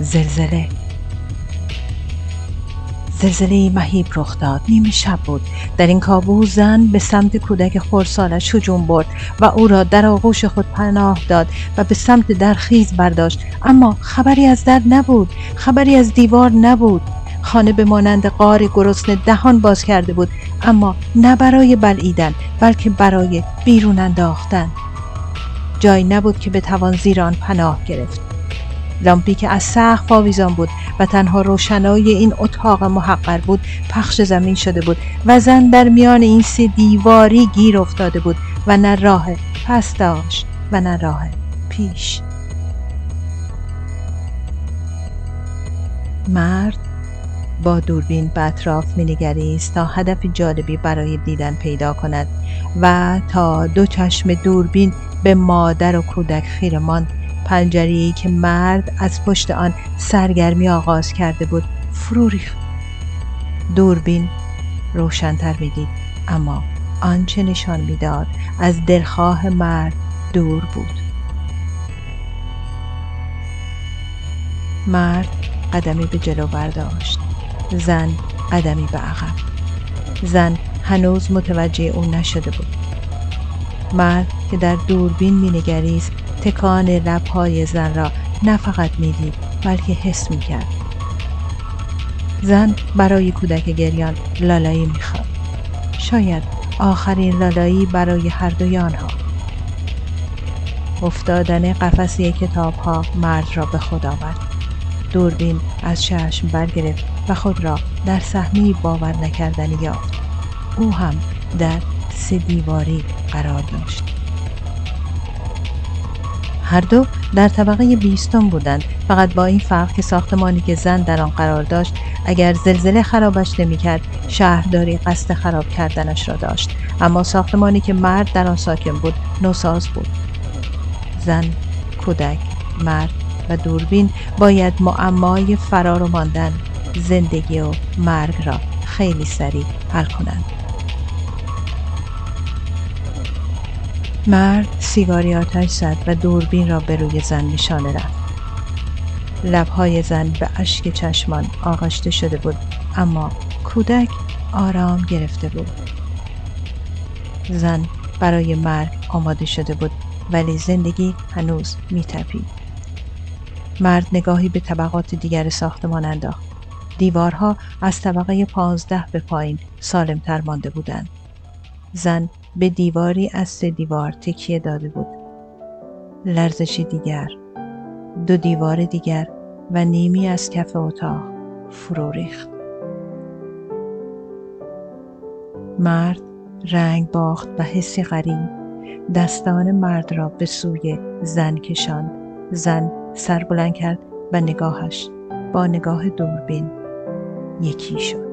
زلزله. زلزله مهیب رخ داد. نیمه شب بود. در این کابوس زن به سمت کودک خورسالش هجوم برد و او را در آغوش خود پناه داد و به سمت در خیز برداشت. اما خبری از در نبود. خبری از دیوار نبود. خانه به مانند قار گرسنه دهان باز کرده بود. اما نه برای بلعیدن بلکه برای بیرون انداختن. جایی نبود که بتوان زیر آن پناه گرفت. لامپی که از سقف آویزان بود و تنها روشنایی این اتاق محقر بود پخش زمین شده بود و زن در میان این سه دیواری گیر افتاده بود و نه راه پس داشت و نه راه پیش. مرد با دوربین به اطراف مینگریست تا هدف جالبی برای دیدن پیدا کند و تا دو چشم دوربین به مادر و کودک خیره پنجری که مرد از پشت آن سرگرمی آغاز کرده بود فرو ریخت. دوربین روشنتر می‌دید اما آنچه نشان می‌داد از دلخواه مرد دور بود. مرد قدمی به جلو برداشت. زن قدمی به عقب. زن هنوز متوجه او نشده بود. مرد که در دوربین مینگریست تکان لبهای زن را نه فقط می‌دید بلکه حس می‌کرد. زن برای کودک گریان لالایی می‌خواد. شاید آخرین لالایی برای هر دوی آنها. افتادن قفسه کتاب ها مرد را به خود آورد. دوربین از چشم برگرفت و خود را در صحنه باور نکردنی یافت. او هم در سه دیواری قرار داشت. هر دو در طبقه بیستم بودند. فقط با این فرق که ساختمانی که زن در آن قرار داشت اگر زلزله خرابش نمی‌کرد شهرداری قصد خراب کردنش را داشت. اما ساختمانی که مرد در آن ساکن بود نوساز بود. زن کودک مرد و دوربین باید معمای فرار و ماندن زندگی و مرگ را خیلی سریع حل کنند. مرد سیگاری آتش زد و دوربین را به روی زن نشانه رفت. لبهای زن به اشک چشمان آغشته شده بود اما کودک آرام گرفته بود. زن برای مرگ آماده شده بود ولی زندگی هنوز میتپید. مرد نگاهی به طبقات دیگر ساختمان انداخت. دیوارها از طبقه پانزده به پایین سالمتر مانده بودند. زن به دیواری از سه دیوار تکیه داده بود. لرزشی دیگر دو دیوار دیگر و نیمی از کف اتاق فرو ریخت. مرد رنگ باخت و حسی غریب دستان مرد را به سوی زن کشاند. زن سر بلند کرد و نگاهش با نگاه دوربین یکی شد.